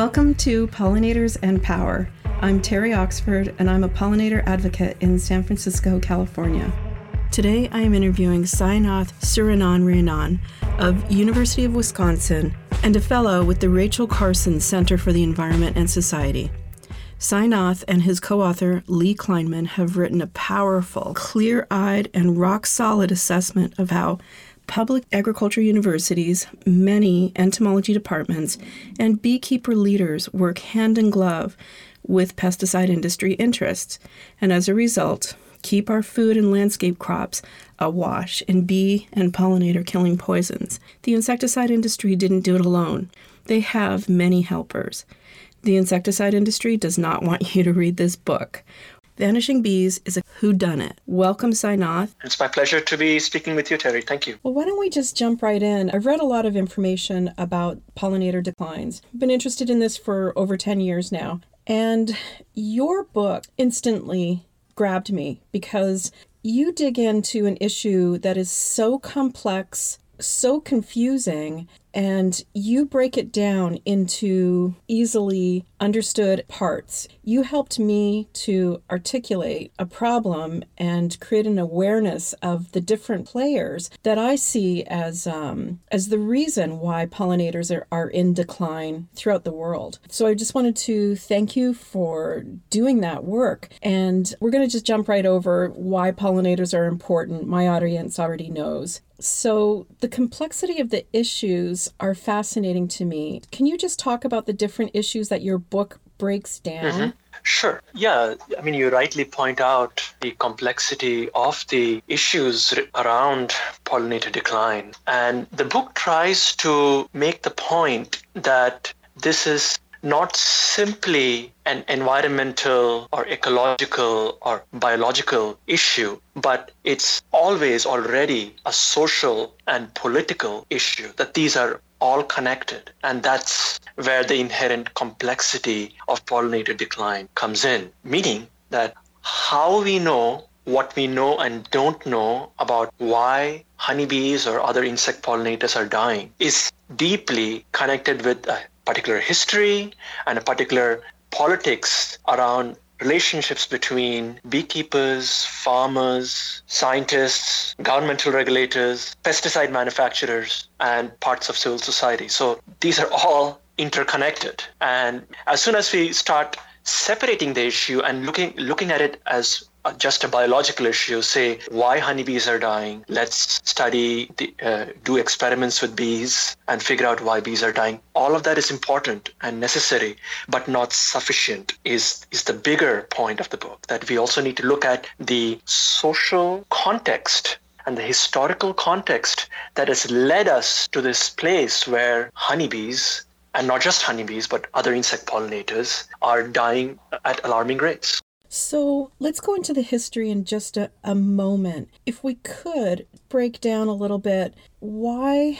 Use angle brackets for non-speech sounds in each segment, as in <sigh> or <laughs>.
Welcome to Pollinators and Power. I'm Terry Oxford, and I'm a pollinator advocate in San Francisco, California. Today, I am interviewing Sainath Suryanarayanan of University of Wisconsin and a fellow with the Rachel Carson Center for the Environment and Society. Sainath and his co author, Lee Kleinman, have written a powerful, clear eyed, and rock solid assessment of how public agriculture universities, many entomology departments, and beekeeper leaders work hand in glove with pesticide industry interests, and as a result, keep our food and landscape crops awash in bee and pollinator killing poisons. The insecticide industry didn't do it alone. They have many helpers. The insecticide industry does not want <laughs> you to read this book. Vanishing Bees is a whodunit. Welcome, Sainath. It's my pleasure to be speaking with you, Terry. Thank you. Well, why don't we just jump right in? I've read a lot of information about pollinator declines. I've been interested in this for over 10 years now. And your book instantly grabbed me because you dig into an issue that is so complex, so confusing, and you break it down into easily understood parts. You helped me to articulate a problem and create an awareness of the different players that I see as um, as the reason why pollinators are, are in decline throughout the world. So I just wanted to thank you for doing that work. And we're going to just jump right over why pollinators are important. My audience already knows. So, the complexity of the issues are fascinating to me. Can you just talk about the different issues that your book breaks down? Mm-hmm. Sure. Yeah. I mean, you rightly point out the complexity of the issues around pollinator decline. And the book tries to make the point that this is not simply an environmental or ecological or biological issue, but it's always already a social and political issue, that these are all connected. And that's where the inherent complexity of pollinator decline comes in, meaning that how we know what we know and don't know about why honeybees or other insect pollinators are dying is deeply connected with a particular history and a particular politics around relationships between beekeepers, farmers, scientists, governmental regulators, pesticide manufacturers, and parts of civil society. So these are all interconnected. And as soon as we start separating the issue and looking looking at it as just a biological issue, say why honeybees are dying. Let's study, the, uh, do experiments with bees and figure out why bees are dying. All of that is important and necessary, but not sufficient. Is is the bigger point of the book that we also need to look at the social context and the historical context that has led us to this place where honeybees and not just honeybees, but other insect pollinators are dying at alarming rates. So let's go into the history in just a, a moment. If we could break down a little bit why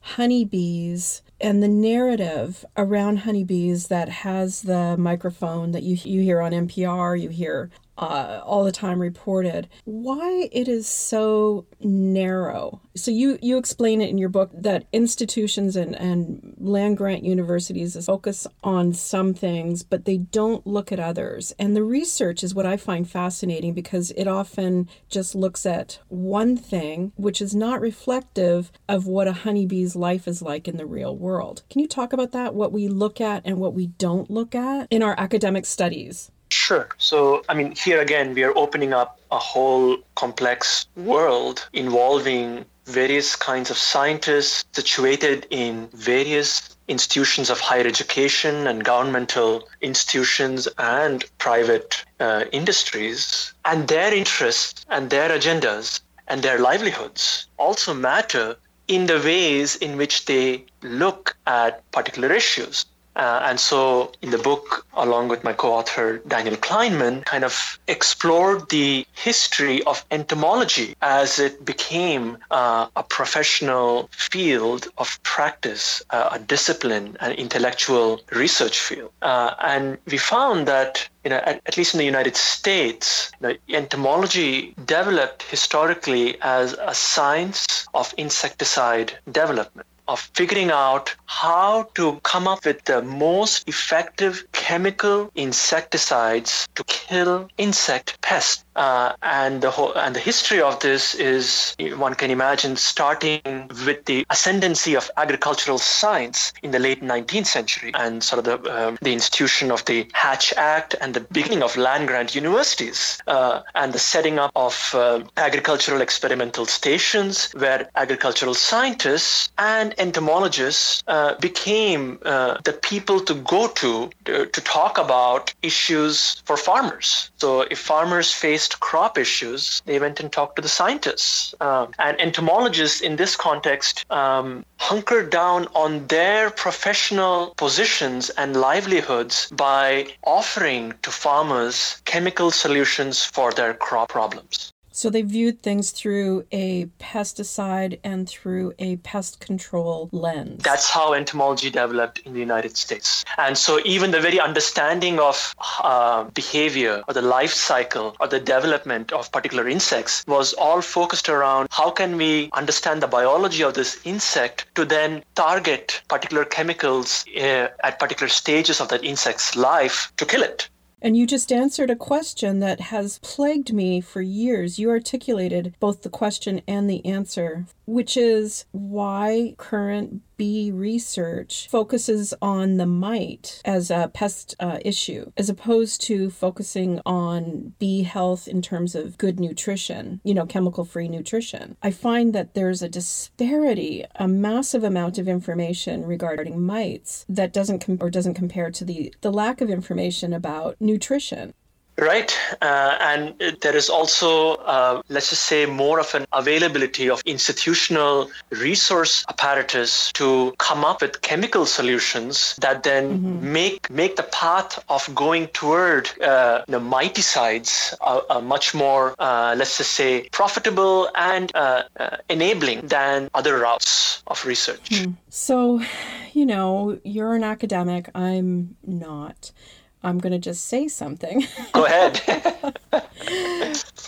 honeybees and the narrative around honeybees that has the microphone that you, you hear on NPR, you hear uh, all the time reported why it is so narrow. So you you explain it in your book that institutions and and land grant universities focus on some things but they don't look at others. And the research is what i find fascinating because it often just looks at one thing which is not reflective of what a honeybee's life is like in the real world. Can you talk about that? What we look at and what we don't look at in our academic studies Sure. So, I mean, here again, we are opening up a whole complex world involving various kinds of scientists situated in various institutions of higher education and governmental institutions and private uh, industries. And their interests and their agendas and their livelihoods also matter in the ways in which they look at particular issues. Uh, and so in the book, along with my co-author Daniel Kleinman, kind of explored the history of entomology as it became uh, a professional field of practice, uh, a discipline, an intellectual research field. Uh, and we found that you know, at, at, least in the United States, you know, entomology developed historically as a science of insecticide development. Of figuring out how to come up with the most effective chemical insecticides to kill insect pests. Uh, and the whole and the history of this is one can imagine starting with the ascendancy of agricultural science in the late 19th century and sort of the uh, the institution of the Hatch Act and the beginning of land grant universities uh, and the setting up of uh, agricultural experimental stations where agricultural scientists and entomologists uh, became uh, the people to go to, to to talk about issues for farmers. So if farmers face faced crop issues, they went and talked to the scientists. Um, and entomologists in this context um, hunkered down on their professional positions and livelihoods by offering to farmers chemical solutions for their crop problems. So they viewed things through a pesticide and through a pest control lens. That's how entomology developed in the United States. And so even the very understanding of uh, behavior or the life cycle or the development of particular insects was all focused around how can we understand the biology of this insect to then target particular chemicals uh, at particular stages of that insect's life to kill it. And you just answered a question that has plagued me for years. You articulated both the question and the answer, which is why current bee research focuses on the mite as a pest uh, issue, as opposed to focusing on bee health in terms of good nutrition, you know, chemical free nutrition. I find that there's a disparity, a massive amount of information regarding mites that doesn't com- or doesn't compare to the, the lack of information about nutrition. Right. Uh, and there is also, uh, let's just say, more of an availability of institutional resource apparatus to come up with chemical solutions that then mm-hmm. make make the path of going toward uh, the miticides a, much more, uh, let's just say, profitable and uh, uh, enabling than other routes of research. Mm. So, you know, you're an academic. I'm not. I'm going to just say something. Go ahead. <laughs> <laughs>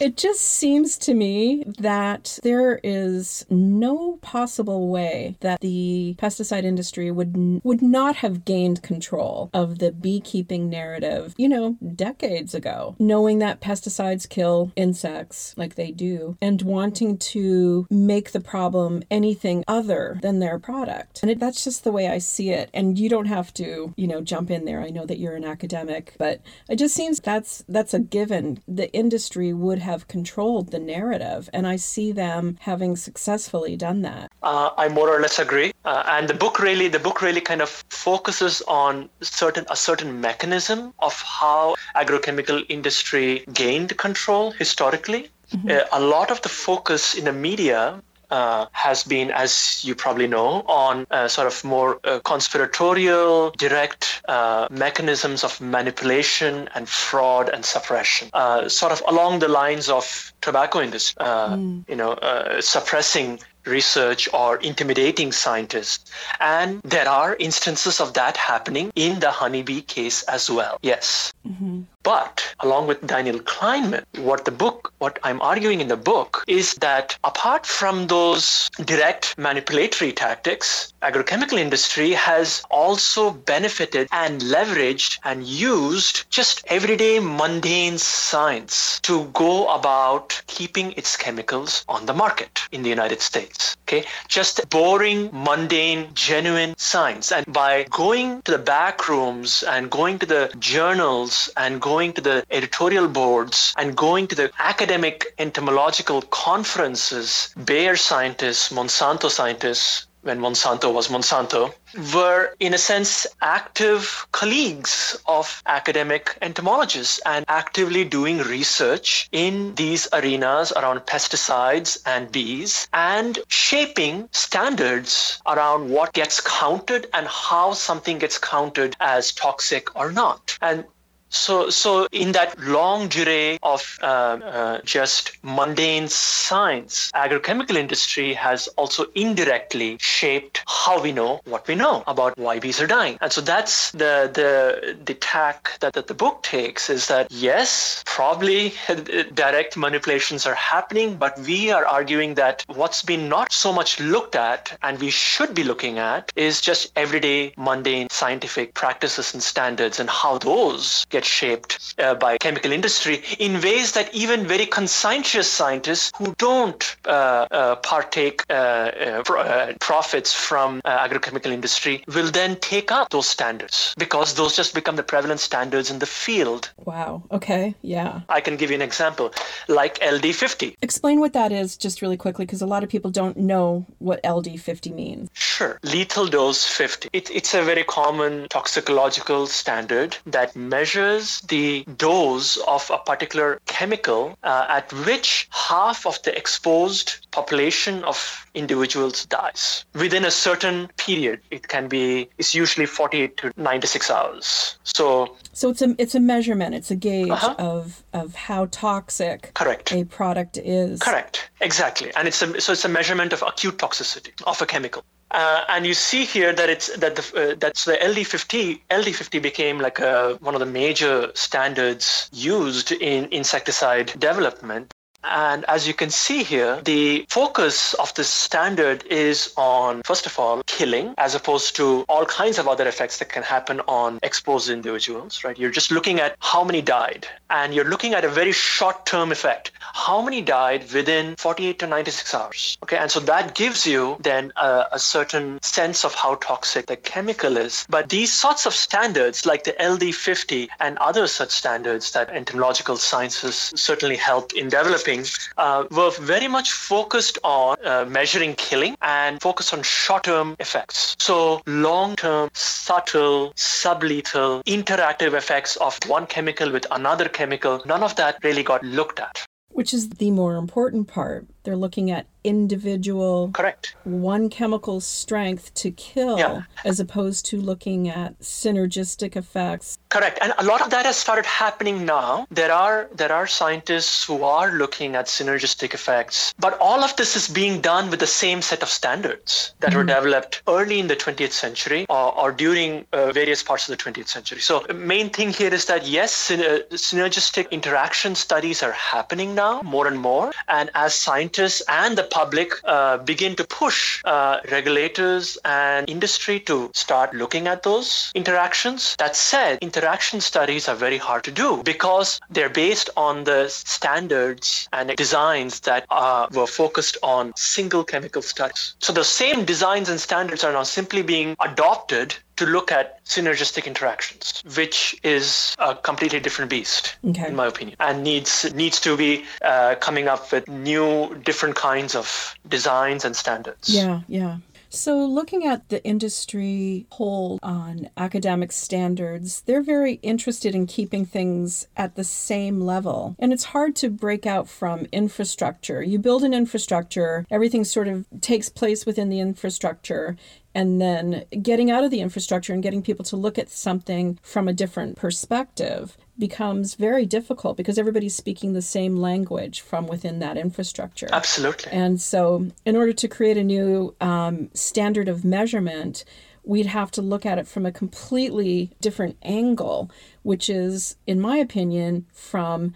it just seems to me that there is no possible way that the pesticide industry would would not have gained control of the beekeeping narrative, you know, decades ago, knowing that pesticides kill insects like they do and wanting to make the problem anything other than their product. And it, that's just the way I see it. And you don't have to, you know, jump in there. I know that you're an academic but it just seems that's that's a given. The industry would have controlled the narrative, and I see them having successfully done that. Uh, I more or less agree, uh, and the book really the book really kind of focuses on certain a certain mechanism of how agrochemical industry gained control historically. Mm-hmm. Uh, a lot of the focus in the media uh, has been, as you probably know, on uh, sort of more uh, conspiratorial, direct uh, mechanisms of manipulation and fraud and suppression, uh, sort of along the lines of tobacco industry, mm. you know, suppressing research or intimidating scientists. And there are instances of that happening in the honeybee case as well. Yes. Mm-hmm. But along with Daniel Kleinman, what the book, what I'm arguing in the book is that apart from those direct manipulatory tactics, agrochemical industry has also benefited and leveraged and used just everyday mundane science to go about keeping its chemicals on the market in the United States. Okay, just boring, mundane, genuine science. And by going to the back rooms and going to the journals and going going to the editorial boards and going to the academic entomological conferences, Bayer scientists, Monsanto scientists, when Monsanto was Monsanto, were in a sense active colleagues of academic entomologists and actively doing research in these arenas around pesticides and bees and shaping standards around what gets counted and how something gets counted as toxic or not. And So, so in that long durée of uh, uh, just mundane science, agrochemical industry has also indirectly shaped how we know what we know about why bees are dying. And so that's the the the tack that, that the book takes is that yes, probably <laughs> direct manipulations are happening, but we are arguing that what's been not so much looked at and we should be looking at is just everyday mundane scientific practices and standards and how those get shaped uh, by chemical industry in ways that even very conscientious scientists who don't uh, uh, partake uh, uh, uh, profits from agrochemical industry will then take up those standards because those just become the prevalent standards in the field. Wow. Okay. Yeah. I can give you an example like LD50. Explain what that is just really quickly because a lot of people don't know what LD50 means. Sure. Lethal dose 50. It, it's a very common toxicological standard that measures the dose of a particular chemical uh, at which half of the exposed population of individuals dies within a certain period. It can be, it's usually 48 to 96 hours. So, so it's a it's a measurement. It's a gauge uh-huh. of of how toxic correct a product is. Correct, exactly, and it's a so it's a measurement of acute toxicity of a chemical. Uh, and you see here that it's that the uh, that's the LD50 LD50 became like a, one of the major standards used in insecticide development and as you can see here, the focus of this standard is on, first of all, killing, as opposed to all kinds of other effects that can happen on exposed individuals, right? You're just looking at how many died, and you're looking at a very short term effect. How many died within 48 to 96 hours? Okay, and so that gives you then a, a certain sense of how toxic the chemical is. But these sorts of standards, like the LD50 and other such standards that entomological sciences certainly helped in developing, uh, were very much focused on uh, measuring killing and focused on short-term effects. So long-term, subtle, sublethal, interactive effects of one chemical with another chemical, none of that really got looked at. Which is the more important part. They're looking at individual correct. one chemical strength to kill yeah. as opposed to looking at synergistic effects. Correct. And a lot of that has started happening now. There are there are scientists who are looking at synergistic effects. But all of this is being done with the same set of standards that mm-hmm. were developed early in the 20th century or, or during uh, various parts of the 20th century. So the main thing here is that yes synergistic interaction studies are happening now more and more. And as scientists scientists and the public uh, begin to push uh, regulators and industry to start looking at those interactions. That said, interaction studies are very hard to do because they're based on the standards and designs that uh, were focused on single chemical studies. So the same designs and standards are now simply being adopted to look at synergistic interactions, which is a completely different beast, okay. in my opinion, and needs needs to be uh, coming up with new, different kinds of designs and standards. Yeah, yeah. So, looking at the industry hold on academic standards, they're very interested in keeping things at the same level. And it's hard to break out from infrastructure. You build an infrastructure, everything sort of takes place within the infrastructure, and then getting out of the infrastructure and getting people to look at something from a different perspective becomes very difficult because everybody's speaking the same language from within that infrastructure. Absolutely. And so, in order to create a new um, standard of measurement, we'd have to look at it from a completely different angle, which is, in my opinion, from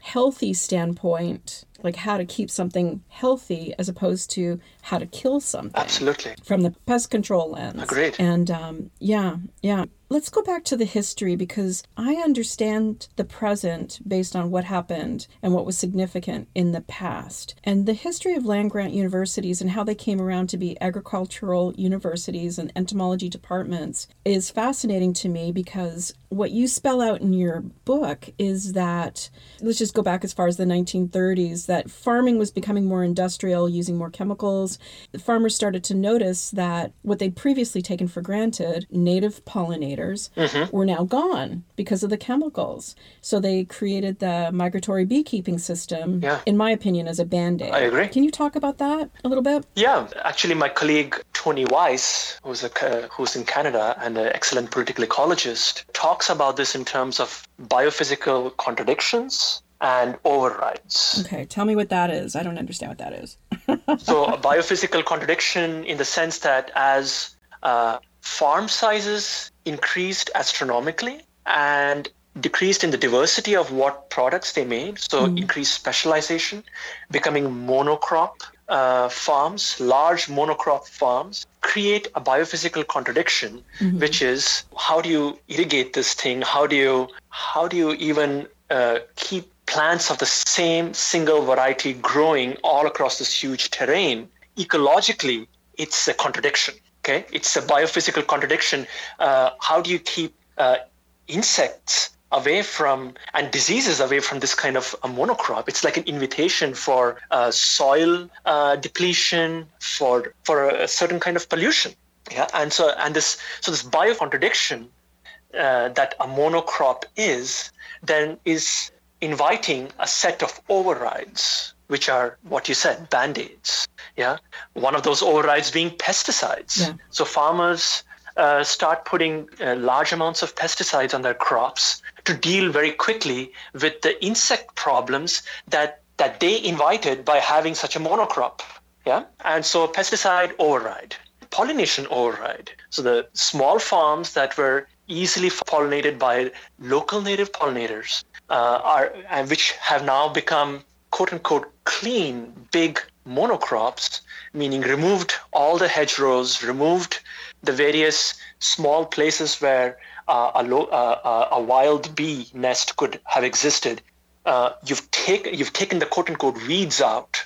healthy standpoint like how to keep something healthy as opposed to how to kill something. Absolutely. From the pest control lens. Agreed. And um, yeah, yeah. Let's go back to the history because I understand the present based on what happened and what was significant in the past. And the history of land grant universities and how they came around to be agricultural universities and entomology departments is fascinating to me because what you spell out in your book is that, let's just go back as far as the 1930s, that farming was becoming more industrial, using more chemicals. The farmers started to notice that what they'd previously taken for granted, native pollinators, pollinators were now gone because of the chemicals. So they created the migratory beekeeping system, Yeah. in my opinion, as a band aid. I agree. Can you talk about that a little bit? Yeah, actually, my colleague Tony Weis, who's a who's in Canada and an excellent political ecologist, talks about this in terms of biophysical contradictions and overrides. Okay, tell me what that is. I don't understand what that is. <laughs> so a biophysical contradiction in the sense that as uh, farm sizes increased astronomically and decreased in the diversity of what products they made, so increased specialization, becoming monocrop uh, farms, large monocrop farms, create a biophysical contradiction, which is how do you irrigate this thing? How do you how do you even uh, keep plants of the same single variety growing all across this huge terrain? Ecologically, it's a contradiction. Okay, it's a biophysical contradiction. Uh, how do you keep uh, insects away from and diseases away from this kind of a monocrop. It's like an invitation for uh, soil uh, depletion, for for a certain kind of pollution. Yeah, and so and this so this bio contradiction uh, that a monocrop is then is inviting a set of overrides, which are what you said, band-aids. Yeah, one of those overrides being pesticides. Yeah. So farmers uh, start putting uh, large amounts of pesticides on their crops to deal very quickly with the insect problems that that they invited by having such a monocrop. Yeah, and so pesticide override, pollination override. So the small farms that were easily pollinated by local native pollinators uh, are and which have now become quote unquote clean big monocrops meaning removed all the hedgerows removed the various small places where uh, a, lo- uh, uh, a wild bee nest could have existed uh, you've taken you've taken the quote unquote weeds out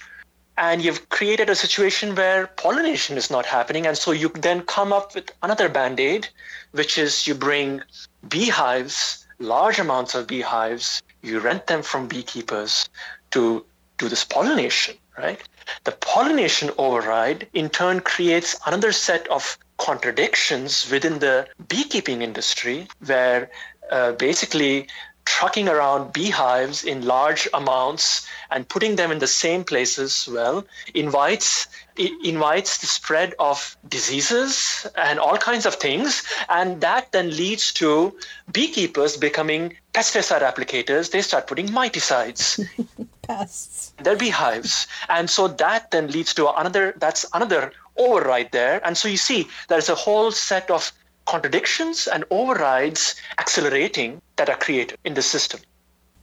and you've created a situation where pollination is not happening and so you then come up with another band-aid which is you bring beehives large amounts of beehives you rent them from beekeepers to do this pollination right? The pollination override in turn creates another set of contradictions within the beekeeping industry where uh, basically trucking around beehives in large amounts and putting them in the same places well invites it invites the spread of diseases and all kinds of things. And that then leads to beekeepers becoming pesticide applicators. They start putting miticides. <laughs> Pests. their beehives. And so that then leads to another that's another override there. And so you see there's a whole set of contradictions and overrides accelerating that are created in the system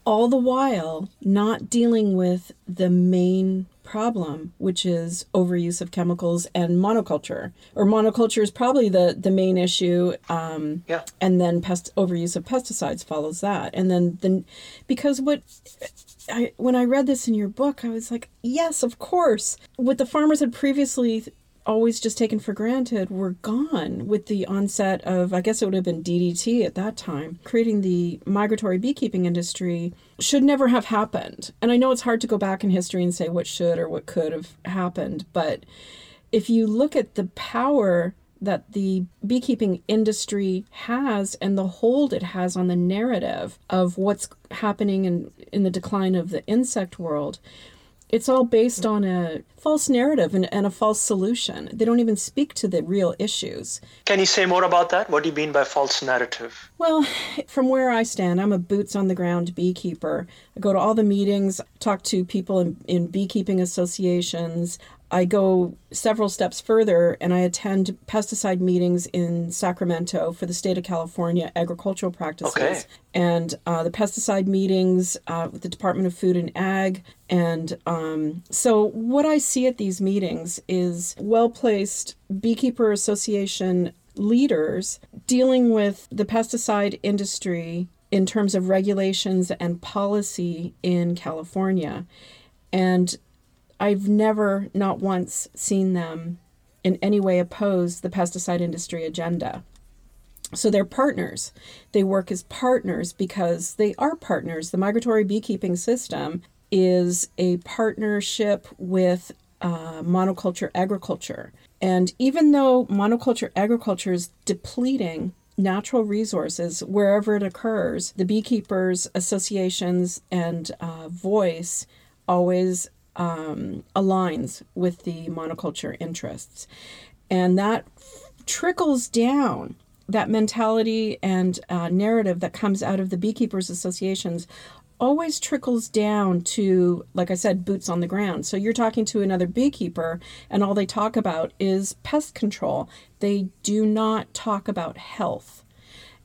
All the while not dealing with the main problem, which is overuse of chemicals and monoculture. Or monoculture is probably the, the main issue. Um, yeah and then pest overuse of pesticides follows that and then the because what I when I read this in your book I was like yes of course what the farmers had previously always just taken for granted were gone with the onset of I guess it would have been DDT at that time creating the migratory beekeeping industry should never have happened. And I know it's hard to go back in history and say what should or what could have happened but if you look at the power that the beekeeping industry has and the hold it has on the narrative of what's happening in, in the decline of the insect world, it's all based on a false narrative and, and a false solution. They don't even speak to the real issues. can you say more about that what do you mean by false narrative Well, from where I stand, I'm a boots on the ground beekeeper. I go to all the meetings, talk to people in, in beekeeping associations. I go several steps further and I attend pesticide meetings in Sacramento for the state of California agricultural practices. Okay. And uh, the pesticide meetings uh, with the Department of Food and Ag. And um, so, what I see at these meetings is well placed beekeeper association leaders dealing with the pesticide industry in terms of regulations and policy in California. And I've never, not once, seen them in any way oppose the pesticide industry agenda. So they're partners. They work as partners because they are partners. The migratory beekeeping system is a partnership with uh, monoculture agriculture. And even though monoculture agriculture is depleting natural resources wherever it occurs. The beekeepers associations and uh, voice always um, aligns with the monoculture interests. And that trickles down that mentality and uh, narrative that comes out of the beekeepers associations always trickles down to, like I said, boots on the ground. So you're talking to another beekeeper, and all they talk about is pest control. They do not talk about health.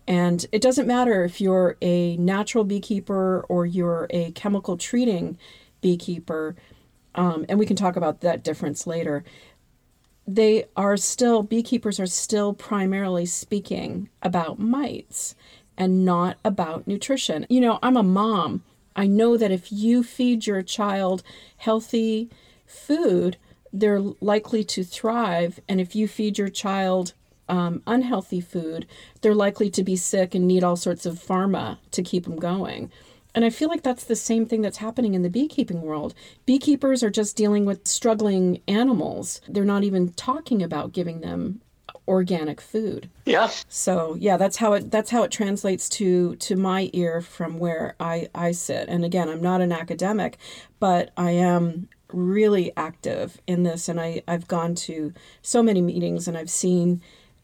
And it doesn't matter if you're a natural beekeeper or you're a chemical treating beekeeper, um, and we can talk about that difference later. They are still, beekeepers are still primarily speaking about mites and not about nutrition. You know, I'm a mom. I know that if you feed your child healthy food, they're likely to thrive. And if you feed your child um, unhealthy food, they're likely to be sick and need all sorts of pharma to keep them going. And I feel like that's the same thing that's happening in the beekeeping world. Beekeepers are just dealing with struggling animals. They're not even talking about giving them organic food. Yeah. So yeah, that's how it that's how it translates to to my ear from where I I sit. And again, I'm not an academic, but I am really active in this and I I've gone to so many meetings and I've seen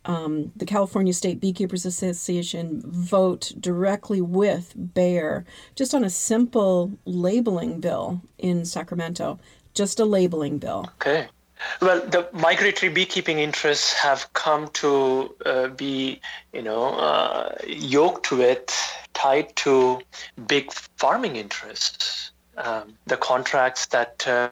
um, the California State Beekeepers Association vote directly with Bayer just on a simple labeling bill in Sacramento, just a labeling bill. Okay. Well, the migratory beekeeping interests have come to uh, be, you know, uh, yoked it, tied to big farming interests. Um, the contracts that uh,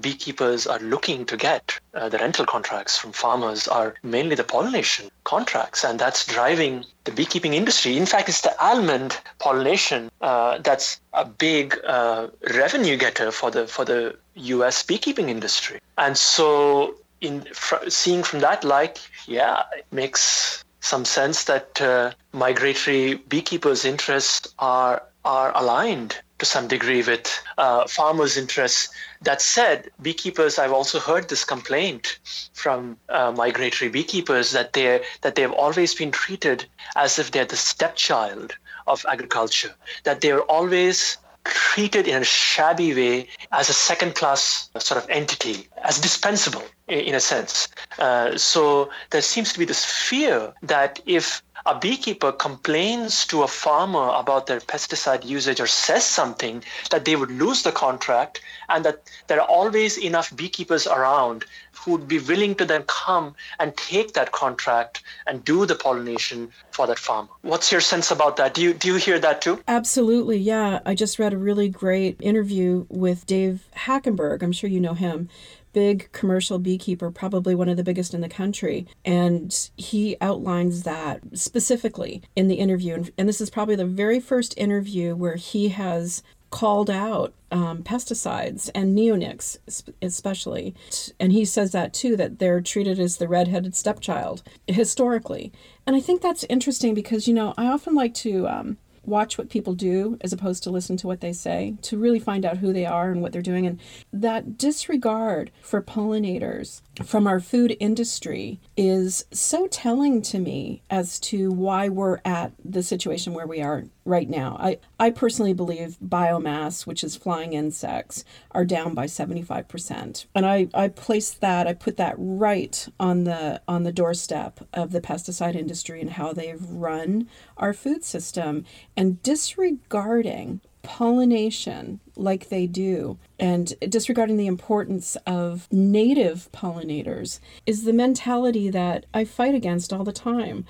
beekeepers are looking to get, uh, the rental contracts from farmers, are mainly the pollination contracts, and that's driving the beekeeping industry. In fact, it's the almond pollination uh, that's a big uh, revenue getter for the for the U.S. beekeeping industry. And so, in fr- seeing from that light, yeah, it makes some sense that uh, migratory beekeepers' interests are are aligned to some degree with uh, farmers' interests. That said, beekeepers, I've also heard this complaint from uh, migratory beekeepers that they that they have always been treated as if they're the stepchild of agriculture, that they're always treated in a shabby way as a second class sort of entity, as dispensable in a sense. Uh, so there seems to be this fear that if a beekeeper complains to a farmer about their pesticide usage or says something, that they would lose the contract, and that there are always enough beekeepers around who would be willing to then come and take that contract and do the pollination for that farmer. What's your sense about that? Do you do you hear that too? Absolutely, yeah. I just read a really great interview with Dave Hackenberg. I'm sure you know him big commercial beekeeper, probably one of the biggest in the country. And he outlines that specifically in the interview. And, this is probably the very first interview where he has called out um, pesticides and neonics especially and he says that too that they're treated as the redheaded stepchild historically and i think that's interesting because you know i often like to um, watch what people do as opposed to listen to what they say to really find out who they are and what they're doing. And that disregard for pollinators from our food industry is so telling to me as to why we're at the situation where we are right now. I, I personally believe biomass, which is flying insects, are down by 75%. And I, I place that, I put that right on the on the doorstep of the pesticide industry and how they've run our food system and disregarding pollination like they do and disregarding the importance of native pollinators is the mentality that I fight against all the time.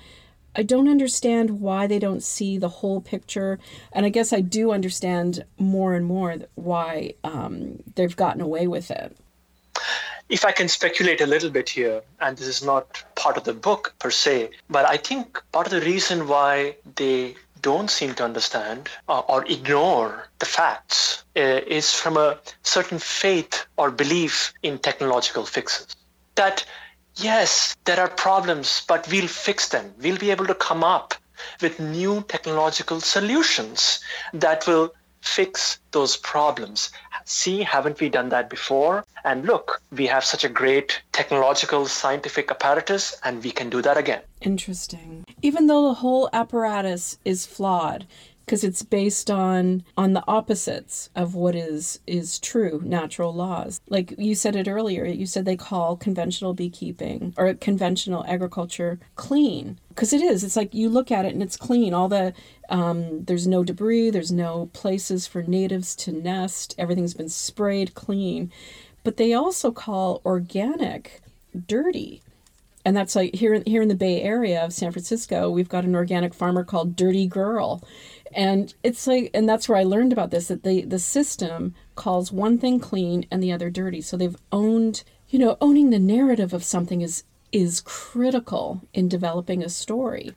I don't understand why they don't see the whole picture. And I guess I do understand more and more why um, they've gotten away with it. If I can speculate a little bit here, and this is not part of the book per se, but I think part of the reason why they don't seem to understand uh, or ignore the facts uh, is from a certain faith or belief in technological fixes. That, yes, there are problems, but we'll fix them. We'll be able to come up with new technological solutions that will fix those problems. See, haven't we done that before? And look, we have such a great technological scientific apparatus and we can do that again. Interesting. Even though the whole apparatus is flawed, because it's based on on the opposites of what is is true natural laws. Like you said it earlier you said they call conventional beekeeping or conventional agriculture clean. Because it is it's like you look at it and it's clean. All the um, there's no debris there's no places for natives to nest. Everything's been sprayed clean but they also call organic dirty and that's like here here in the Bay Area of San Francisco, we've got an organic farmer called Dirty Girl, and it's like and that's where I learned about this that the the system calls one thing clean and the other dirty. So they've owned you know owning the narrative of something is is critical in developing a story.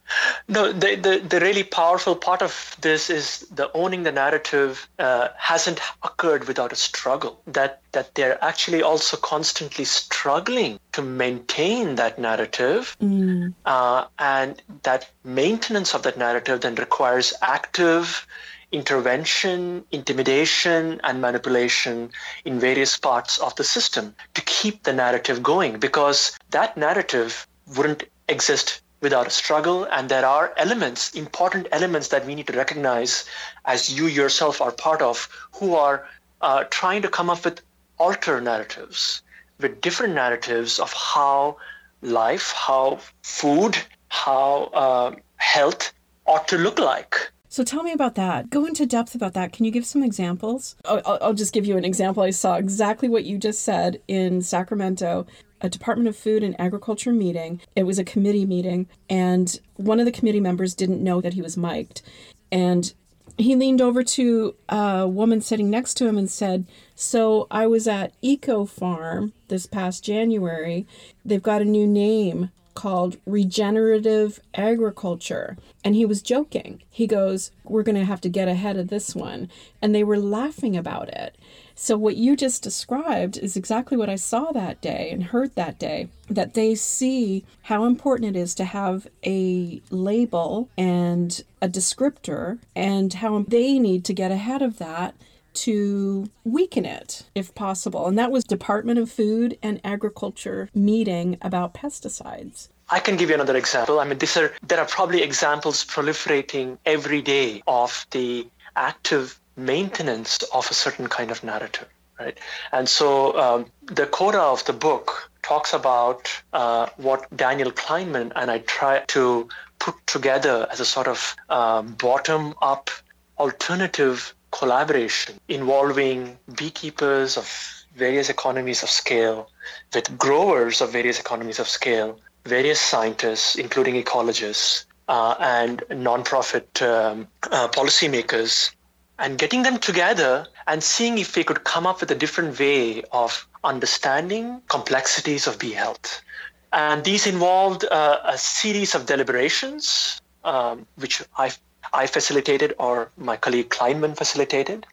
No, the, the, the really powerful part of this is the owning the narrative uh, hasn't occurred without a struggle. That that they're actually also constantly struggling to maintain that narrative, mm. uh, and that maintenance of that narrative then requires active intervention, intimidation, and manipulation in various parts of the system to keep the narrative going because that narrative wouldn't exist without a struggle. And there are elements, important elements that we need to recognize as you yourself are part of, who are uh, trying to come up with alter narratives, with different narratives of how life, how food, how uh, health ought to look like. So tell me about that. Go into depth about that. Can you give some examples? I'll, I'll just give you an example. I saw exactly what you just said in Sacramento a Department of Food and Agriculture meeting. It was a committee meeting, and one of the committee members didn't know that he was mic'd. And he leaned over to a woman sitting next to him and said, So I was at Eco Farm this past January. They've got a new name called regenerative agriculture. And he was joking. He goes, We're going to have to get ahead of this one. And they were laughing about it. So, what you just described is exactly what I saw that day and heard that day that they see how important it is to have a label and a descriptor, and how they need to get ahead of that to weaken it if possible. And that was Department of Food and Agriculture meeting about pesticides. I can give you another example. I mean, these are there are probably examples proliferating every day of the active maintenance of a certain kind of narrative, right? And so um, the coda of the book talks about uh, what Daniel Kleinman and I try to put together as a sort of uh, bottom-up alternative collaboration involving beekeepers of various economies of scale with growers of various economies of scale, various scientists, including ecologists, uh, and nonprofit um, uh, policymakers, and getting them together and seeing if we could come up with a different way of understanding complexities of bee health. And these involved uh, a series of deliberations, um, which I I facilitated or my colleague Kleinman facilitated.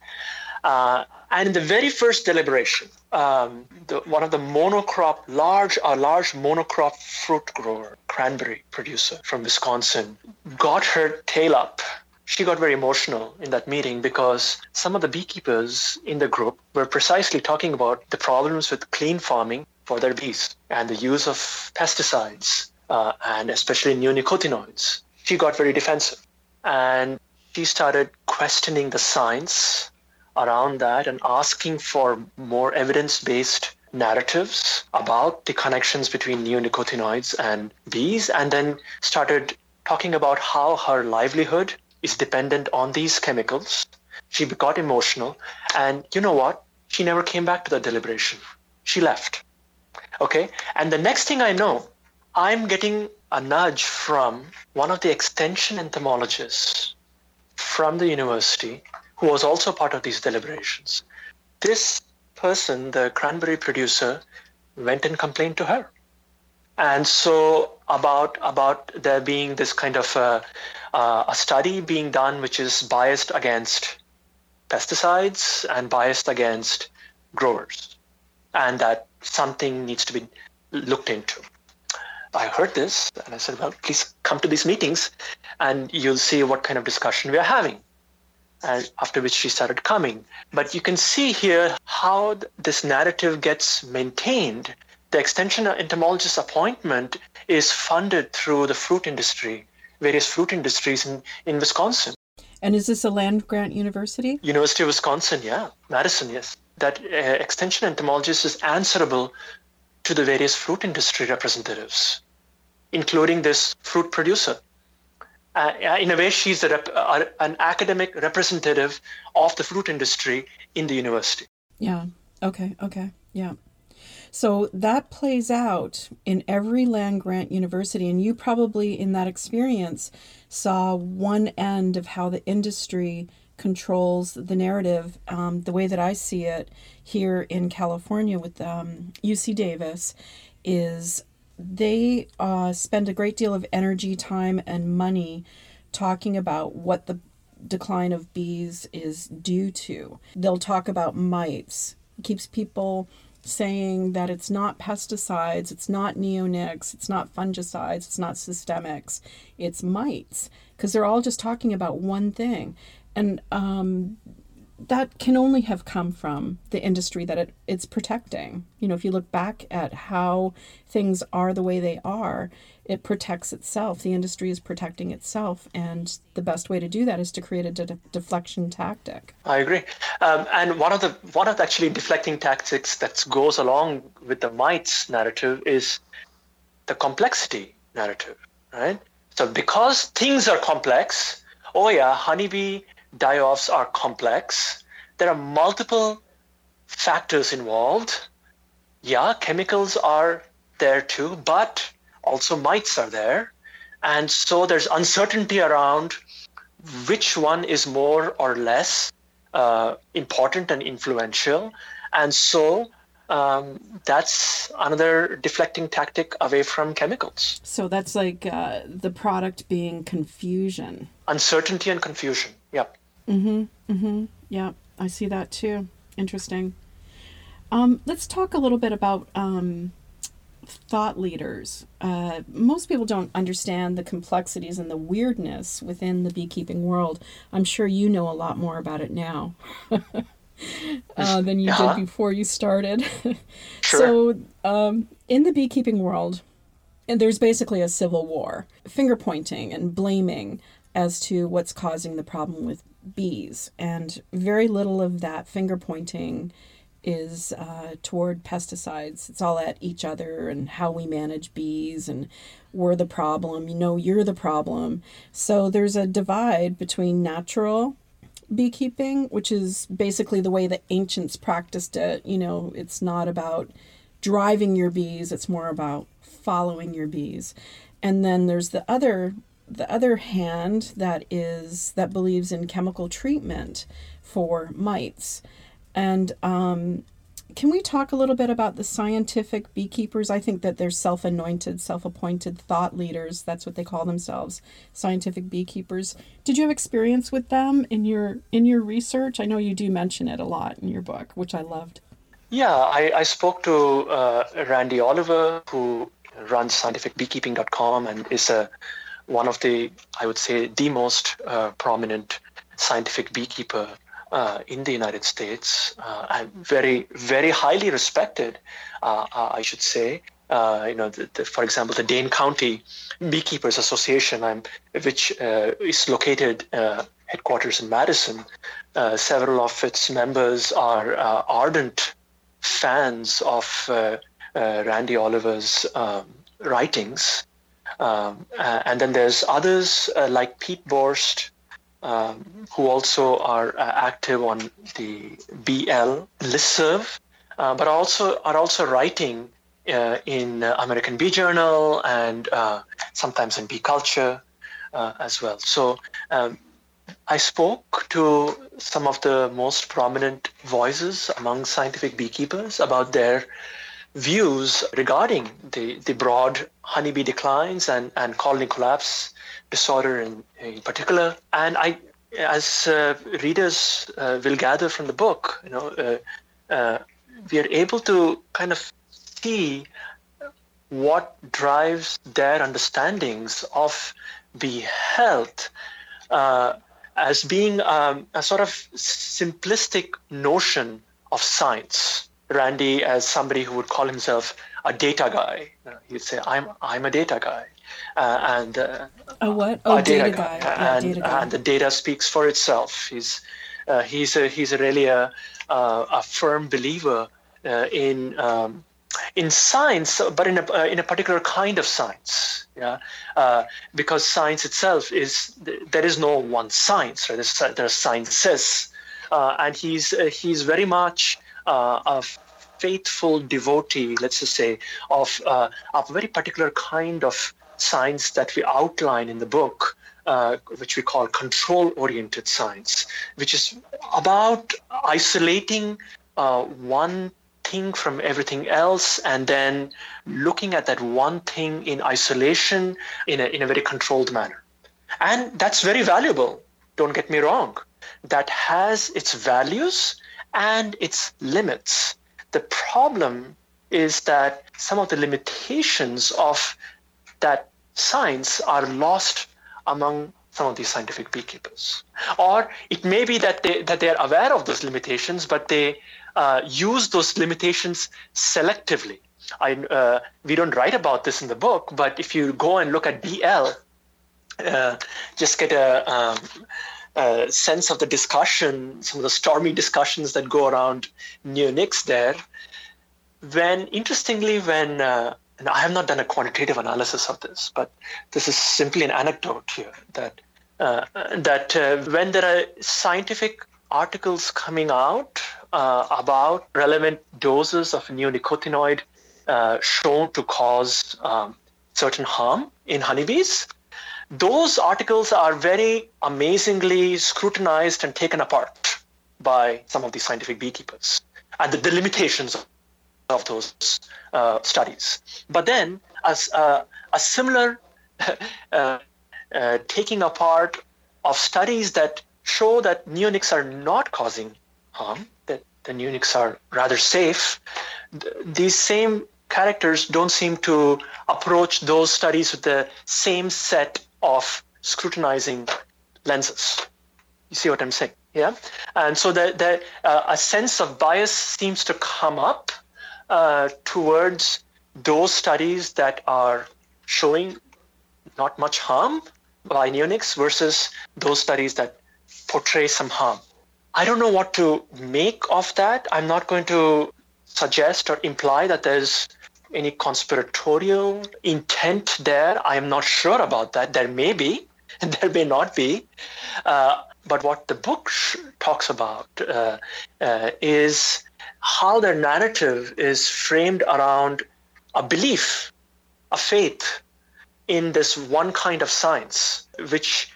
Uh, and in the very first deliberation, um, the, one of the monocrop, large, a large monocrop fruit grower, cranberry producer from Wisconsin, got her tail up. She got very emotional in that meeting because some of the beekeepers in the group were precisely talking about the problems with clean farming for their bees and the use of pesticides uh, and especially neonicotinoids. She got very defensive and she started questioning the science around that and asking for more evidence-based narratives about the connections between neonicotinoids and bees and then started talking about how her livelihood is dependent on these chemicals. She got emotional and you know what? She never came back to the deliberation. She left. Okay? And the next thing i know i'm getting a nudge from one of the extension entomologists from the university who was also part of these deliberations. This person, the cranberry producer, went and complained to her. And so about about there being this kind of a, uh, a study being done which is biased against pesticides and biased against growers, and that something needs to be looked into. I heard this and I said, well, please come to these meetings and you'll see what kind of discussion we are having. and after which she started coming. But you can see here how this narrative gets maintained. The extension entomologist appointment is funded through the fruit industry, various fruit industries in, in Wisconsin. And is this a land grant university? University of Wisconsin, yeah. Madison, yes. That uh, extension entomologist is answerable to the various fruit industry representatives, including this fruit producer. Uh, in a way, she's a rep- uh, an academic representative of the fruit industry in the university. Yeah. Okay. Okay. Yeah. So that plays out in every land grant university. And you probably, in that experience, saw one end of how the industry controls the narrative. Um, the way that I see it here in California with um, UC Davis is they uh, spend a great deal of energy, time, and money talking about what the decline of bees is due to. They'll talk about mites. It keeps people saying that it's not pesticides, it's not neonics, it's not fungicides, it's not systemics, it's mites, because they're all just talking about one thing. And um, that can only have come from the industry that it, it's protecting. You know, if you look back at how things are the way they are, it protects itself. The industry is protecting itself, and the best way to do that is to create a de- deflection tactic. I agree, um, and one of the one of the actually deflecting tactics that goes along with the mites narrative is the complexity narrative, right? So because things are complex, oh yeah, honeybee die-offs are complex. There are multiple factors involved. Yeah, chemicals are there too, but also mites are there. And so there's uncertainty around which one is more or less uh, important and influential. And so um, that's another deflecting tactic away from chemicals. So that's like uh, the product being confusion. Uncertainty and confusion. Yep. Mm-hmm. Mm-hmm. Yeah, I see that too. Interesting. Um, let's talk a little bit about um, thought leaders. Uh, most people don't understand the complexities and the weirdness within the beekeeping world. I'm sure you know a lot more about it now <laughs> uh, than you did before you started. <laughs> sure. So, um, in the beekeeping world, and there's basically a civil war, finger pointing and blaming as to what's causing the problem with bees. And very little of that finger pointing is uh, toward pesticides. It's all at each other and how we manage bees and we're the problem. You know, you're the problem. So there's a divide between natural beekeeping, which is basically the way the ancients practiced it. You know, it's not about driving your bees, it's more about following your bees. And then there's the other the other hand that is that believes in chemical treatment for mites and um, can we talk a little bit about the scientific beekeepers? I think that they're self anointed, self appointed thought leaders. That's what they call themselves, scientific beekeepers. Did you have experience with them in your in your research? I know you do mention it a lot in your book, which I loved. Yeah, I, I spoke to uh, Randy Oliver, who runs scientificbeekeeping.com and is a one of the, I would say, the most uh, prominent scientific beekeeper uh, in the United States, uh, very, very highly respected, uh, uh, I should say. Uh, you know, the, the, for example, the Dane County Beekeepers Association, um, which is located headquarters in Madison. several of its members are ardent fans of Randy Oliver's um, writings. Um, uh, and then there's others uh, like Pete Borst, um, who also are uh, active on the Bee-L listserv, uh, but also are also writing uh, in American Bee Journal and uh, sometimes in Bee Culture as well. So um, I spoke to some of the most prominent voices among scientific beekeepers about their views regarding the, the broad honeybee declines and, and colony collapse disorder in, in particular. And I, as uh, readers uh, will gather from the book, you know, uh, uh we are able to kind of see what drives their understandings of bee health. Uh, as being um, a sort of simplistic notion of science. Randy, as somebody who would call himself a data guy, he'd say, "I'm I'm a data guy," uh, and uh, a what? Oh, a data, data, guy. guy. Yeah, and, data guy. and the data speaks for itself. He's uh, he's a, he's a really a, a firm believer uh, in um, in science, but in a uh, in a particular kind of science. Yeah, uh, because science itself is there is no one science. Right? There's, there's sciences, uh, and he's uh, he's very much uh, a faithful devotee, let's just say, of uh, a very particular kind of science that we outline in the book. which we call control oriented science, which is about isolating one thing from everything else and then looking at that one thing in isolation in a, in a very controlled manner. And that's very valuable, don't get me wrong. That has its values and its limits. The problem is that some of the limitations of that science are lost among some of these scientific beekeepers. Or it may be that they that they are aware of those limitations, but they uh, use those limitations selectively. I, uh, we don't write about this in the book, but if you go and look at Bee-L, uh, just get a, um, a, sense of the discussion, some of the stormy discussions that go around neonics there. When, interestingly, when, uh, and I have not done a quantitative analysis of this, but this is simply an anecdote here that, uh, that uh, when there are scientific articles coming out uh, about relevant doses of neonicotinoid uh, shown to cause um, certain harm in honeybees. Those articles are very amazingly scrutinized and taken apart by some of the scientific beekeepers and the, the limitations of those uh, studies. But then, as uh, a similar <laughs> uh, uh, taking apart of studies that show that neonics are not causing harm, that the neonics are rather safe, these same characters don't seem to approach those studies with the same set of scrutinizing lenses. You see what I'm saying? Yeah. And so that the, uh, a sense of bias seems to come up uh, towards those studies that are showing not much harm by neonics versus those studies that portray some harm. I don't know what to make of that. I'm not going to suggest or imply that there's any conspiratorial intent there. I am not sure about that. There may be, and <laughs> there may not be. Uh, but what the book sh- talks about uh, uh, is how their narrative is framed around a belief, a faith in this one kind of science, which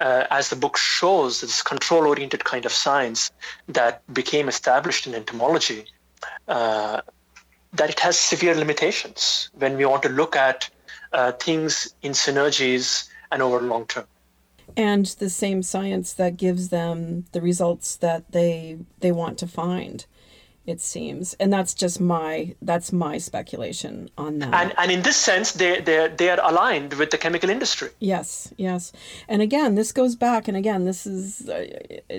uh, as the book shows, this control oriented kind of science that became established in entomology, uh, that it has severe limitations when we want to look at uh, things in synergies and over long term. And the same science that gives them the results that they they want to find it seems. And that's just my that's my speculation on that. And and in this sense they they they are aligned with the chemical industry. Yes yes. And again this goes back and again this is uh,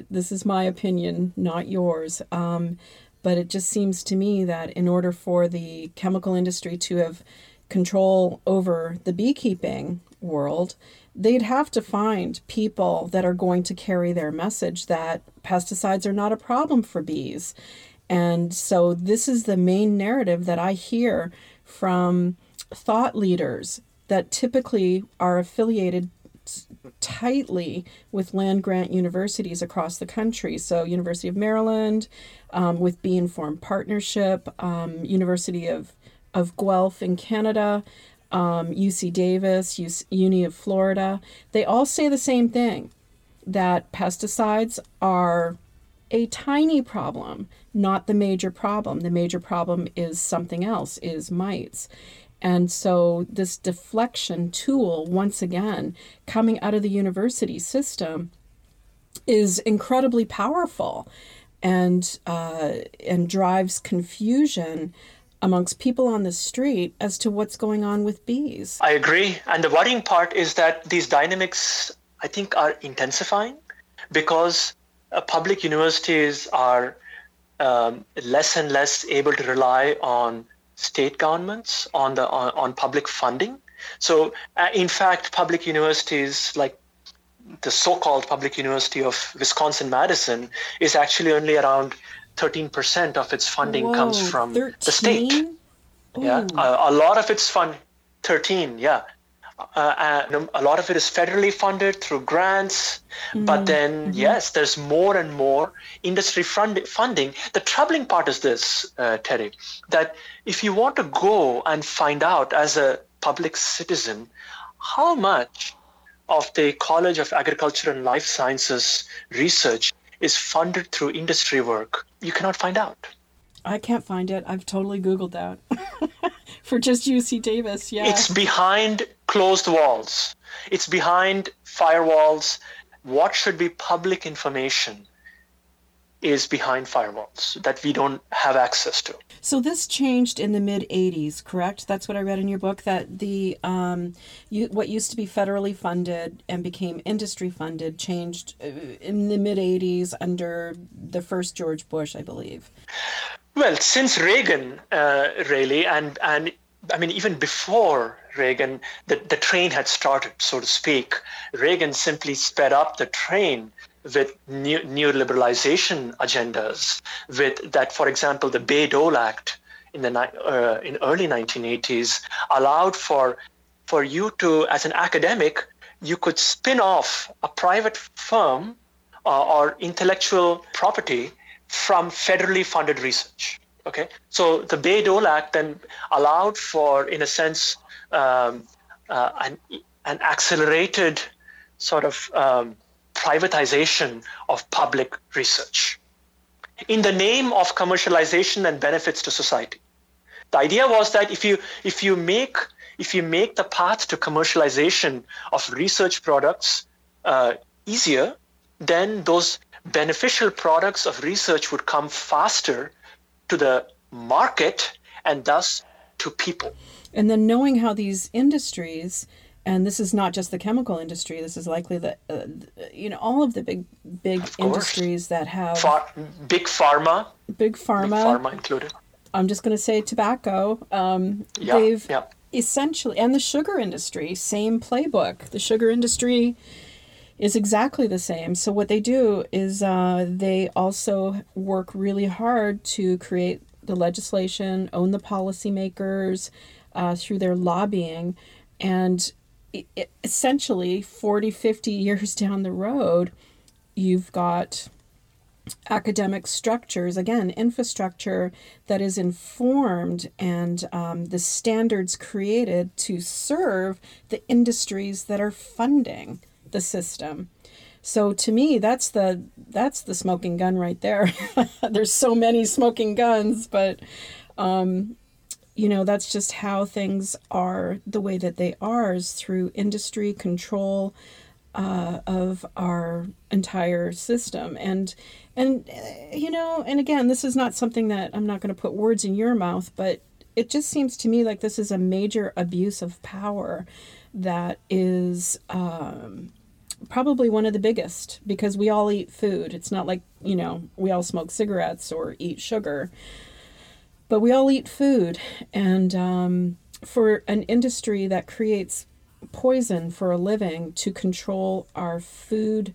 this is my opinion not yours. Um, but it just seems to me that in order for the chemical industry to have control over the beekeeping world they'd have to find people that are going to carry their message that pesticides are not a problem for bees. And so this is the main narrative that I hear from thought leaders that typically are affiliated tightly with land grant universities across the country. So, University of Maryland, um, with Bee Informed Partnership, um, University of, of Guelph in Canada, um, UC Davis, UC, Uni of Florida, they all say the same thing that pesticides are a tiny problem, not the major problem. The major problem is something else, is mites. And so, this deflection tool, once again, coming out of the university system, is incredibly powerful and, uh, and drives confusion amongst people on the street as to what's going on with bees. I agree. And the worrying part is that these dynamics, I think, are intensifying because uh, public universities are um, less and less able to rely on state governments on the on, on public funding. So, uh, in fact, public universities like the so-called public university of Wisconsin Madison is actually only around 13% of its funding Whoa, comes from 13? the state. Yeah, a, a lot of its fund 13, yeah. Uh, and a lot of it is federally funded through grants, but then yes, there's more and more industry fund- funding. The troubling part is this, uh, Terry, that if you want to go and find out as a public citizen how much of the College of Agriculture and Life Sciences research is funded through industry work, you cannot find out. I can't find it. I've totally Googled that. <laughs> For just UC Davis, yeah. It's behind closed walls. It's behind firewalls. What should be public information is behind firewalls that we don't have access to. So this changed in the mid '80s, correct? That's what I read in your book. That the um, you, what used to be federally funded and became industry funded changed uh, in the mid '80s under the first George Bush, I believe. Well, since Reagan, uh, really, and and I mean even before Reagan, the, the train had started, so to speak. Reagan simply sped up the train with new, new liberalization agendas. With that, for example, the Bayh-Dole Act in the uh, in early 1980s allowed for for you to, as an academic, you could spin off a private firm uh, or intellectual property from federally funded research. Okay, so the Bayh-Dole Act then allowed for, in a sense, um, uh, an, an accelerated sort of um, privatization of public research in the name of commercialization and benefits to society. The idea was that if you if you make if you make the path to commercialization of research products uh, easier, then those beneficial products of research would come faster to the market and thus to people. And then knowing how these industries, and this is not just the chemical industry, this is likely the, uh, you know, all of the big, big industries that have Far, big pharma, big pharma. big pharma. pharma included. I'm just going to say tobacco. Um, Yeah, they've yeah. essentially, and the sugar industry, same playbook. The sugar industry is exactly the same. So what they do is uh, they also work really hard to create the legislation, own the policymakers uh, through their lobbying, and i i essentially 40, 50 <laughs> years down the road, you've got academic structures again infrastructure that is informed and um, the standards created to serve the industries that are funding the system. So to me that's the that's the smoking gun right there. <laughs> There's so many smoking guns but um, you know that's just how things are the way that they are is through industry control uh, of our entire system. And and uh, you know and again this is not something that i'm not going to put words in your mouth but it just seems to me like this is a major abuse of power that is um, probably one of the biggest because we all eat food it's not like you know we all smoke cigarettes or eat sugar but we all eat food and um, for an industry that creates poison for a living to control our food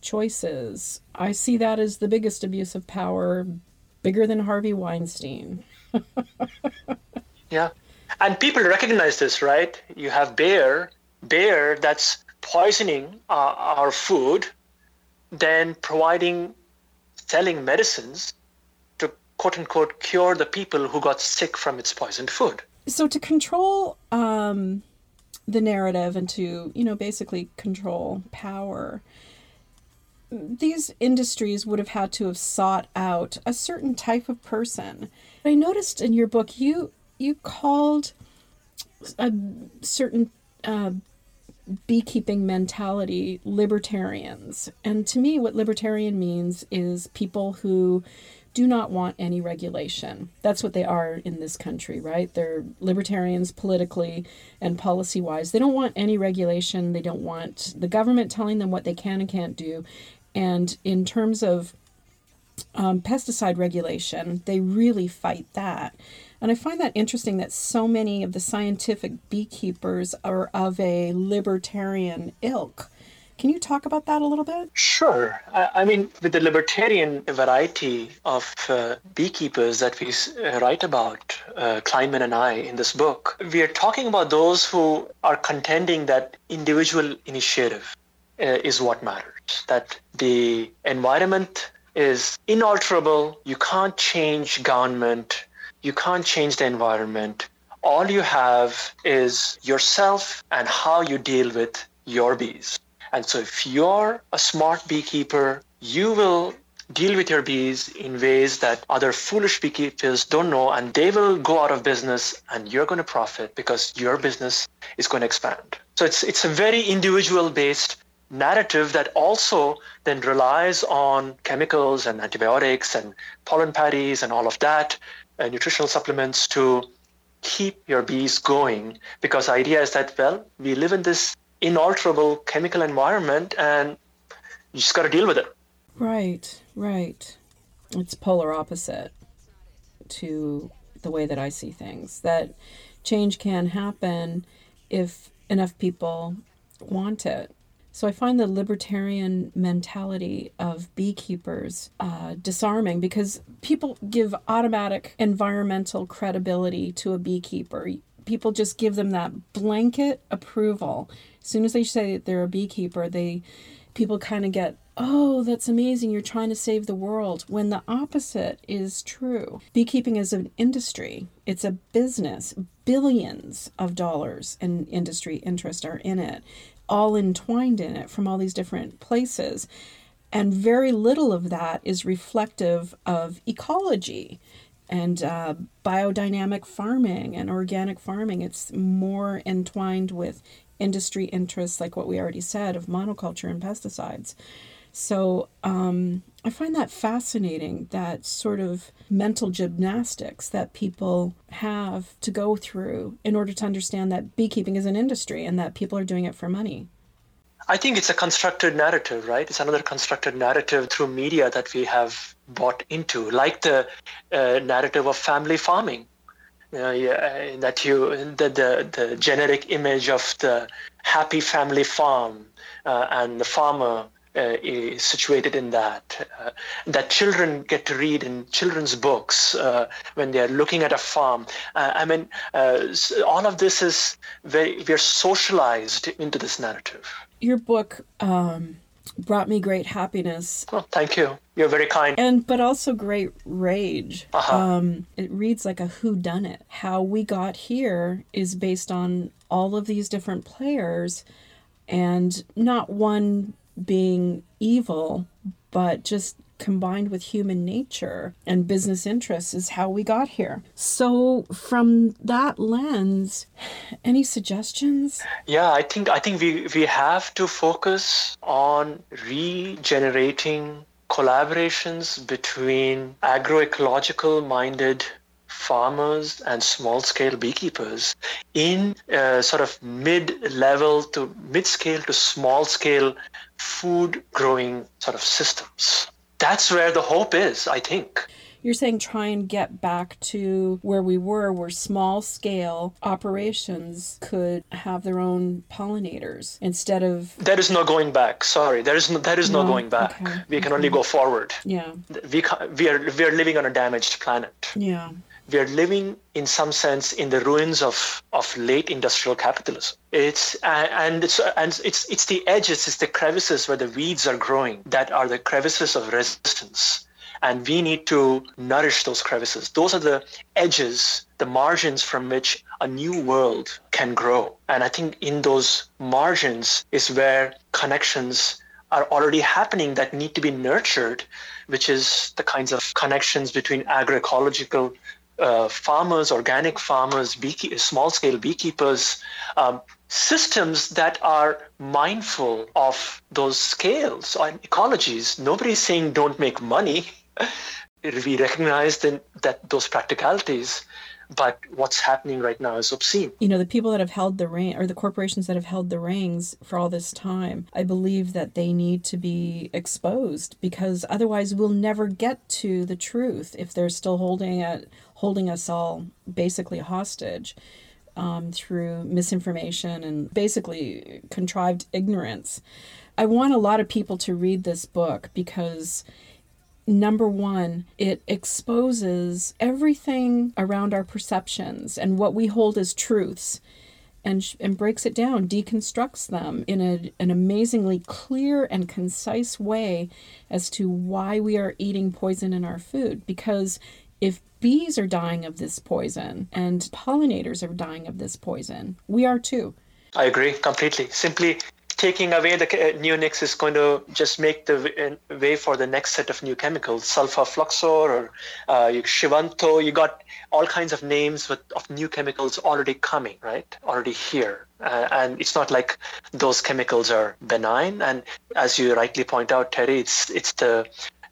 choices. I see that as the biggest abuse of power, bigger than Harvey Weinstein. <laughs> Yeah. And people recognize this, right? You have Bayer, Bayer that's poisoning uh, our food, then providing, selling medicines to quote unquote cure the people who got sick from its poisoned food. So to control um, the narrative and to, you know, basically control power, these industries would have had to have sought out a certain type of person. I noticed in your book you you called a certain uh, beekeeping mentality libertarians. And to me, what libertarian means is people who do not want any regulation. That's what they are in this country, right? They're libertarians politically and policy wise. They don't want any regulation. They don't want the government telling them what they can and can't do. And in terms of um, pesticide regulation, they really fight that. And I find that interesting that so many of the scientific beekeepers are of a libertarian ilk. Can you talk about that a little bit? Sure. I, mean, with the libertarian variety of uh, beekeepers that we uh, write about, uh, Kleinman and I, in this book, we are talking about those who are contending that individual initiative uh, is what matters, that the environment is inalterable. You can't change government. You can't change the environment. All you have is yourself and how you deal with your bees. And so if you're a smart beekeeper, you will deal with your bees in ways that other foolish beekeepers don't know and they will go out of business and you're going to profit because your business is going to expand. So it's it's a very individual based narrative that also then relies on chemicals and antibiotics and pollen patties and all of that and nutritional supplements to keep your bees going because the idea is that well we live in this inalterable chemical environment and you just got to deal with it. Right, right. It's polar opposite to the way that I see things. That change can happen if enough people want it. So I find the libertarian mentality of beekeepers uh, disarming because people give automatic environmental credibility to a beekeeper. People just give them that blanket approval as soon as they say they're a beekeeper, they people kind of get, "Oh, that's amazing. You're trying to save the world." When the opposite is true. Beekeeping is an industry. It's a business. Billions of dollars and industry interest are in it, all entwined in it from all these different places. And very little of that is reflective of ecology and uh, biodynamic farming and organic farming. It's more entwined with industry interests, like what we already said, of monoculture and pesticides. So um, I find that fascinating, that sort of mental gymnastics that people have to go through in order to understand that beekeeping is an industry and that people are doing it for money. I think it's a constructed narrative, right? It's another constructed narrative through media that we have bought into, like the uh, narrative of family farming uh, yeah, that you the, the the generic image of the happy family farm uh, and the farmer uh, is situated in that. Uh, that children get to read in children's books uh, when they are looking at a farm. Uh, I mean, all of this is very we're socialized into this narrative. Your book. Um brought me great happiness. Thank you. You're very kind. And but also great rage. Uh-huh. Um, it reads like a who done it. How we got here is based on all of these different players and not one being evil, but just combined with human nature and business interests is how we got here. So from that lens, any suggestions? Yeah, I think I think we we have to focus on regenerating collaborations between agroecological minded farmers and small scale beekeepers in uh, sort of mid level to mid scale to small scale food growing sort of systems that's where the hope is, I think. You're saying try and get back to where we were, where small scale operations could have their own pollinators instead of. There is no going back. Sorry, there is no, there is no, no going back. Okay. We can okay. only go forward. Yeah. We, we, are, we are living on a damaged planet. Yeah we are living in some sense in the ruins of, of late industrial capitalism. It's and it's and it's it's the edges, it's the crevices where the weeds are growing that are the crevices of resistance. And we need to nourish those crevices. Those are the edges, the margins from which a new world can grow. And I think in those margins is where connections are already happening that need to be nurtured, which is the kinds of connections between agroecological uh, farmers, organic farmers, beekeep- small scale beekeepers, um, systems that are mindful of those scales and ecologies. Nobody's saying don't make money. <laughs> we recognize that, that those practicalities, but what's happening right now is obscene. You know, the people that have held the rein, or the corporations that have held the reins for all this time, I believe that they need to be exposed because otherwise we'll never get to the truth if they're still holding it, holding us all basically hostage. Um, through misinformation and basically contrived ignorance. I want a lot of people to read this book because number one, it exposes everything around our perceptions and what we hold as truths. And, and breaks it down, deconstructs them in a, an amazingly clear and concise way as to why we are eating poison in our food. Because if bees are dying of this poison and pollinators are dying of this poison, we are too. I agree completely. Simply taking away the neonics is going to just make the way for the next set of new chemicals, sulfur or uh, Sivanto. You got all kinds of names with, of new chemicals already coming, right? Already here. Uh, and it's not like those chemicals are benign. And as you rightly point out, Terry, it's it's the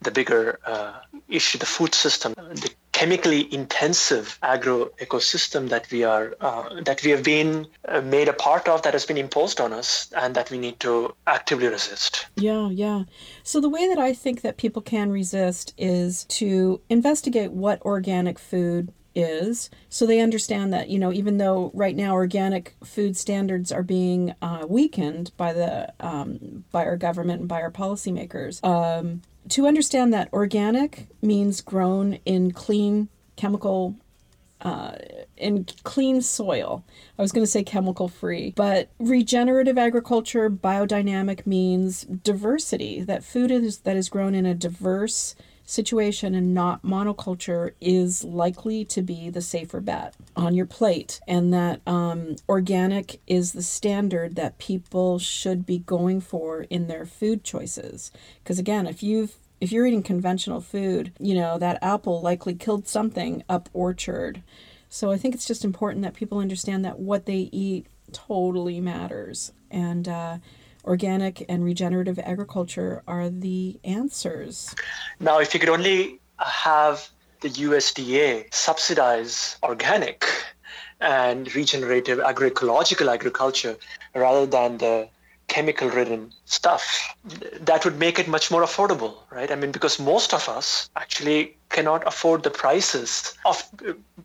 the bigger uh, issue, the food system, the chemically intensive agro ecosystem that we are uh, that we have been uh, made a part of that has been imposed on us and that we need to actively resist. Yeah yeah. So the way that i think that people can resist is to investigate what organic food is so they understand that you know even though right now organic food standards are being uh, weakened by the um, by our government and by our policymakers um, to understand that organic means grown in clean chemical uh, in clean soil. I was going to say chemical free, but regenerative agriculture, biodynamic means diversity. That food is that is grown in a diverse situation and not monoculture is likely to be the safer bet on your plate, and that um, organic is the standard that people should be going for in their food choices. Because again, if you've if you're eating conventional food, you know, that apple likely killed something up orchard. So I think it's just important that people understand that what they eat totally matters. And uh, organic and regenerative agriculture are the answers. Now, if you could only have the USDA subsidize organic and regenerative agroecological agriculture rather than the chemical ridden stuff that would make it much more affordable right i mean because most of us actually cannot afford the prices of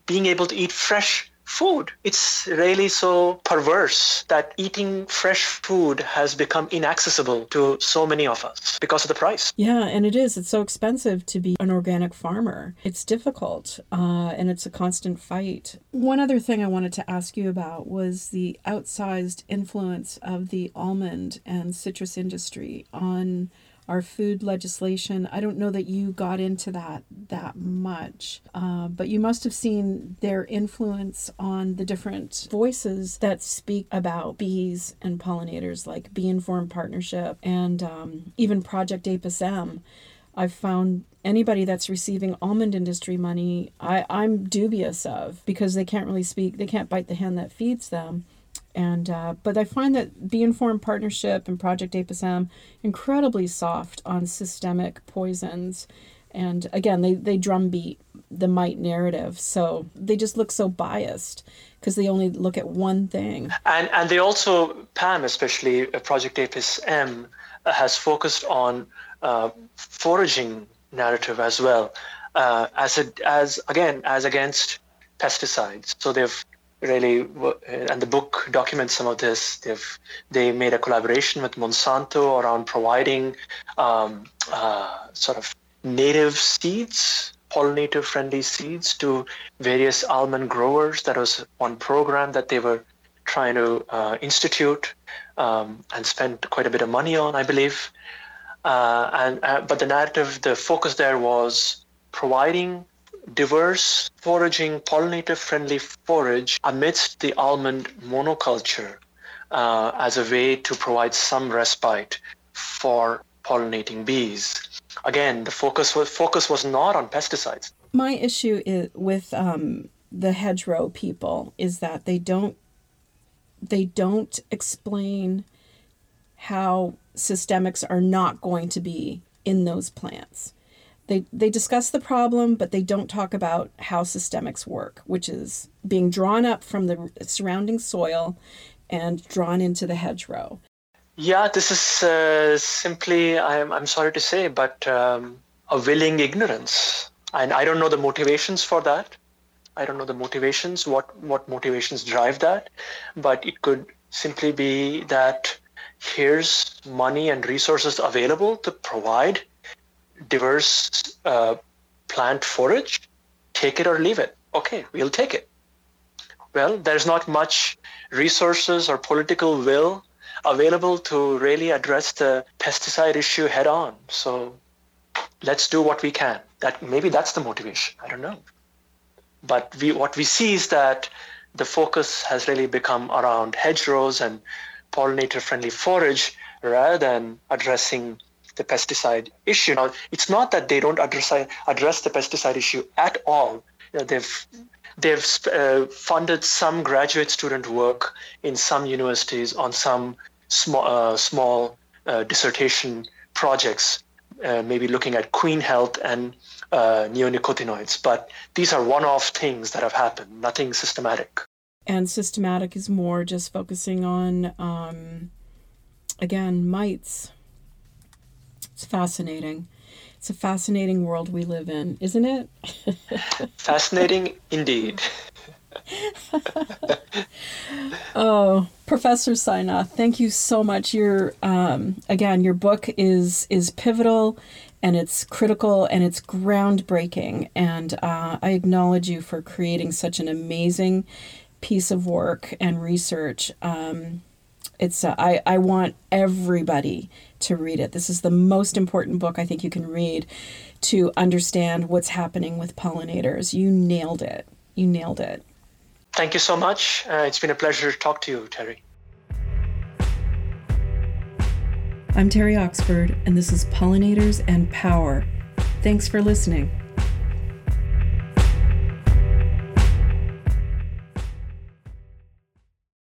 being able to eat fresh food. It's really so perverse that eating fresh food has become inaccessible to so many of us because of the price. Yeah, and it is. It's so expensive to be an organic farmer. It's difficult uh, and it's a constant fight. One other thing I wanted to ask you about was the outsized influence of the almond and citrus industry on our food legislation. I don't know that you got into that that much, uh, but you must have seen their influence on the different voices that speak about bees and pollinators, like Bee Informed Partnership and um, even Project Apis I've found anybody that's receiving almond industry money, I, I'm dubious of because they can't really speak, they can't bite the hand that feeds them and uh, but I find that Bee Informed Partnership and Project Apis M incredibly soft on systemic poisons, and again they they drumbeat the mite narrative, so they just look so biased because they only look at one thing. And and they also Pam especially uh, Project Apis M uh, has focused on uh, foraging narrative as well uh, as a, as again as against pesticides. So they've really and the book documents some of this. They've they made a collaboration with monsanto around providing um, uh, sort of native seeds pollinator friendly seeds to various almond growers. That was one program that they were trying to uh, institute um, and spend quite a bit of money on i believe. Uh, and uh, but the narrative the focus there was providing diverse foraging, pollinator friendly forage amidst the almond monoculture uh, as a way to provide some respite for pollinating bees. Again, the focus was, focus was not on pesticides. My issue is with um, the hedgerow people is that they don't they don't explain how systemics are not going to be in those plants They, they discuss the problem, but they don't talk about how systemics work, which is being drawn up from the surrounding soil and drawn into the hedgerow. Yeah, this is uh, simply, I'm, I'm sorry to say, but um, a willing ignorance. And I don't know the motivations for that. I don't know the motivations, what, what motivations drive that. But it could simply be that here's money and resources available to provide diverse uh, plant forage. Take it or leave it. Okay, we'll take it. Well, there's not much resources or political will available to really address the pesticide issue head on. So let's do what we can. That maybe that's the motivation. I don't know. But we, what we see is that the focus has really become around hedgerows and pollinator-friendly forage rather than addressing the pesticide issue. Now, it's not that they don't address address the pesticide issue at all. You know, they've they've uh, funded some graduate student work in some universities on some small, uh, small uh, dissertation projects, uh, maybe looking at queen health and uh, neonicotinoids. But these are one-off things that have happened, nothing systematic. And systematic is more just focusing on, um, again, mites. It's fascinating. It's a fascinating world we live in, isn't it? <laughs> fascinating indeed. <laughs> oh, Professor Sainath, thank you so much. Your um, again, your book is is pivotal, and it's critical and it's groundbreaking. And uh, I acknowledge you for creating such an amazing piece of work and research. Um, it's uh, I I want everybody to read it. This is the most important book I think you can read to understand what's happening with pollinators. You nailed it. You nailed it. Thank you so much. Uh, it's been a pleasure to talk to you, Terry. I'm Terry Oxford, and this is Pollinators and Power. Thanks for listening.